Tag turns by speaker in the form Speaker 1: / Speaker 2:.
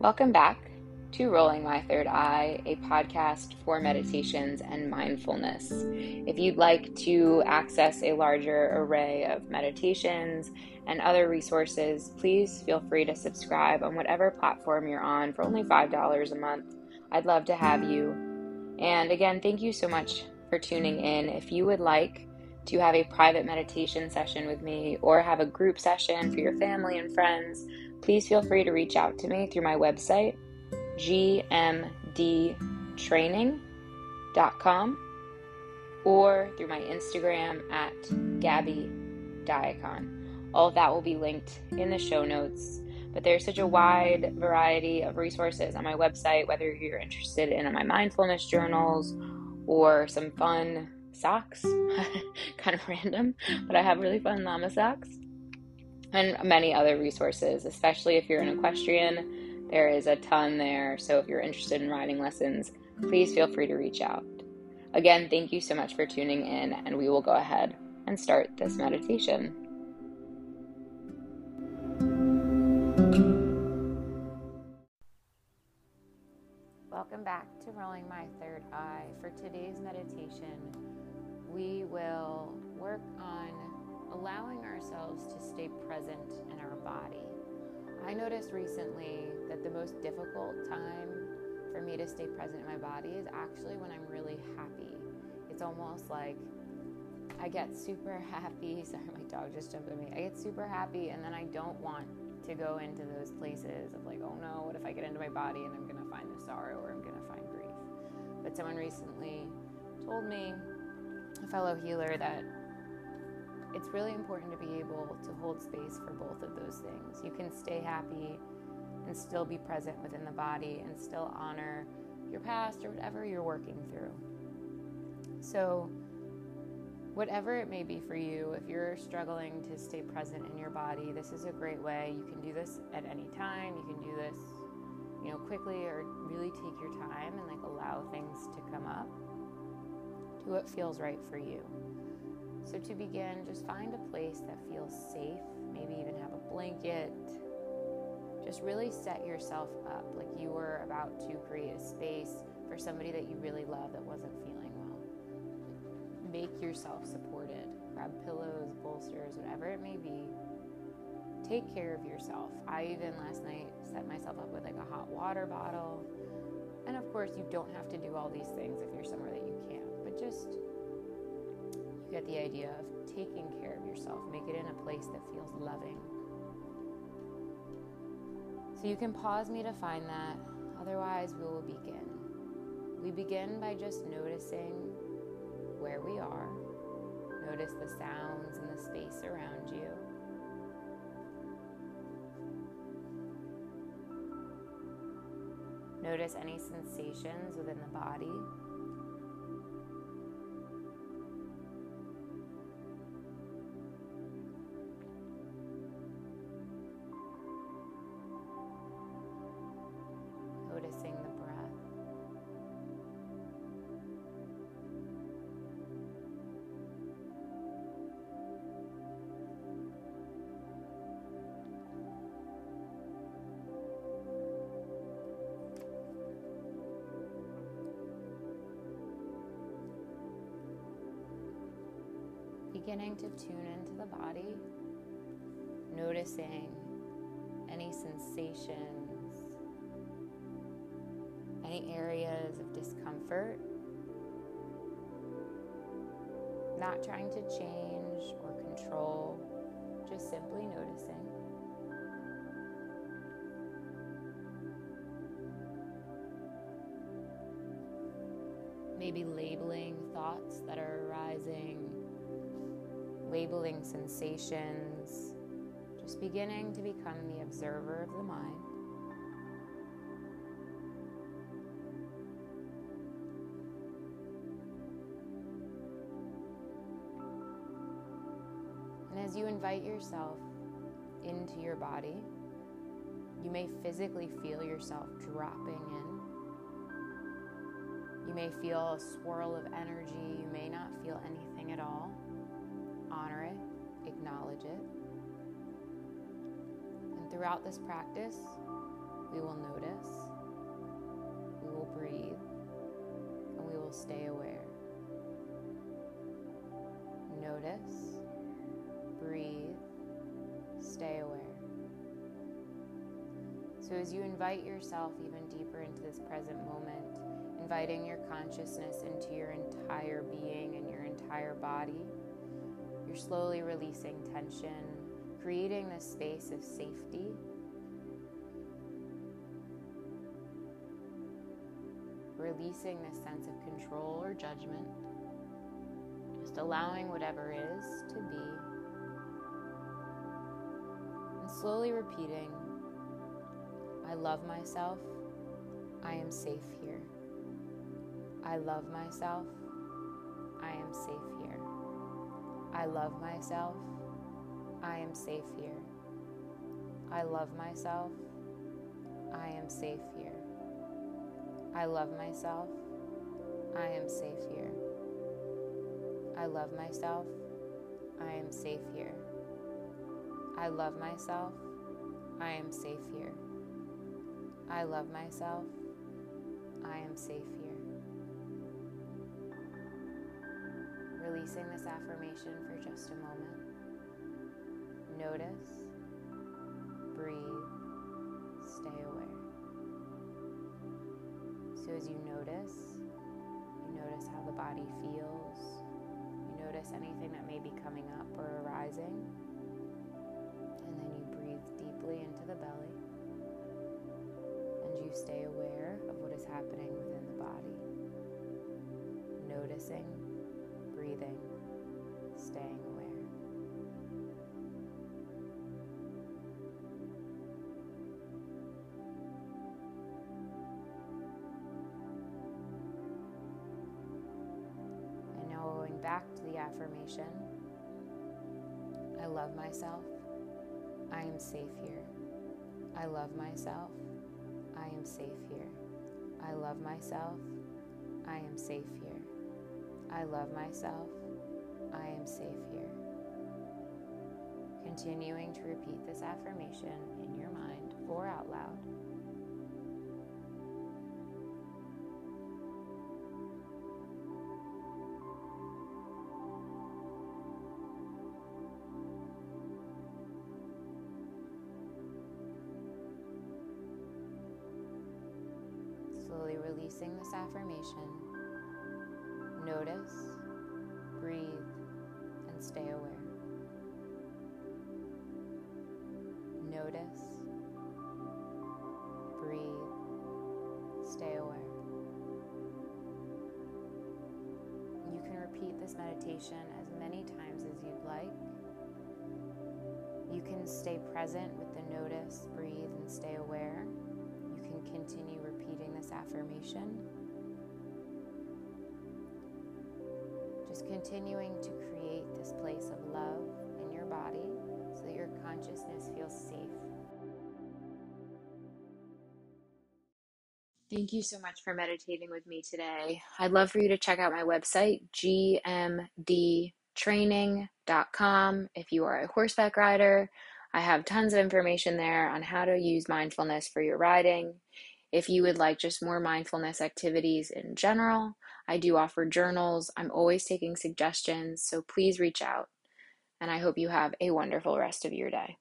Speaker 1: Welcome back to Rolling My Third Eye, a podcast for meditations and mindfulness. If you'd like to access a larger array of meditations and other resources, please feel free to subscribe on whatever platform you're on for only $5 a month. I'd love to have you. And again, thank you so much for tuning in. If you would like to have a private meditation session with me or have a group session for your family and friends, please feel free to reach out to me through my website, gmdtraining.com, or through my Instagram at Gabby Diacon. All of that will be linked in the show notes. But there's such a wide variety of resources on my website, whether you're interested in my mindfulness journals or some fun socks, kind of random, but I have really fun llama socks, and many other resources, especially if you're an equestrian. There is a ton there. So if you're interested in riding lessons, please feel free to reach out. Again, thank you so much for tuning in, and we will go ahead and start this meditation. Welcome back to Rolling My Third Eye. For today's meditation, we will work on allowing ourselves to stay present in our body. I noticed recently that the most difficult time for me to stay present in my body is actually when I'm really happy. It's almost like I get super happy. Sorry, my dog just jumped at me. I get super happy, and then I don't want to go into those places of like, oh no, what if I get into my body and I'm to find the sorrow or I'm to find grief? But someone recently told me a fellow healer that it's really important to be able to hold space for both of those things. You can stay happy and still be present within the body and still honor your past or whatever you're working through. So, whatever it may be for you, if you're struggling to stay present in your body, this is a great way. You can do this at any time. You can do this, you know, quickly or really take your time and like allow things to come up to what feels right for you. So, to begin, just find a place that feels safe, maybe even have a blanket. Just really set yourself up like you were about to create a space for somebody that you really love that wasn't feeling well. Make yourself supported. Grab pillows, bolsters, whatever it may be. Take care of yourself. I even last night set myself up with like a hot water bottle. And of course, you don't have to do all these things if you're somewhere that you can't but just you get the idea of taking care of yourself. Make it in a place that feels loving. So you can pause me to find that. Otherwise, we will begin. We begin by just noticing where we are. Notice the sounds and the space around you. Notice any sensations within the body. Beginning to tune into the body, noticing any sensations, any areas of discomfort. Not trying to change or control, just simply noticing. Maybe labeling thoughts that are arising labeling sensations, just beginning to become the observer of the mind. And as you invite yourself into your body, you may physically feel yourself dropping in. You may feel a swirl of energy. You may not feel anything at all honor it, acknowledge it. And throughout this practice, We will notice, we will breathe, and we will stay aware. Notice, breathe, stay aware. So, as you invite yourself even deeper into this present moment, inviting your consciousness into your entire being and your entire body, you're slowly releasing tension, creating this space of safety. Releasing this sense of control or judgment. Just allowing whatever is to be. And slowly repeating I love myself. I am safe here. I love myself. I am safe here. I love myself. I am safe here. I love myself. I am safe here. I love myself. I am safe here. I love myself. I am safe here. I love myself. I am safe here. I love myself. I am safe here. Releasing this affirmation for just a moment. Notice, breathe, stay aware. So as you notice, you notice how the body feels. You notice anything that may be coming up or arising. And then you breathe deeply into the belly and you stay aware of what is happening within the body, noticing, breathing, staying aware. And now going back to the affirmation I love myself. I am safe here. I love myself. I am safe here. I love myself. I am safe here. I love myself. I am safe here. Continuing to repeat this affirmation in your mind or out loud. slowly releasing this affirmation, notice, breathe, and stay aware. Notice, breathe, stay aware. You can repeat this meditation as many times as you'd like. You can stay present with the notice, breathe, and stay aware. You can continue repeating this affirmation. Continuing to create this place of love in your body so that your consciousness feels safe. Thank you so much for meditating with me today. I'd love for you to check out my website, gmdtraining.com. If you are a horseback rider, I have tons of information there on how to use mindfulness for your riding. If you would like just more mindfulness activities in general, I do offer journals. I'm always taking suggestions, so please reach out. And I hope you have a wonderful rest of your day.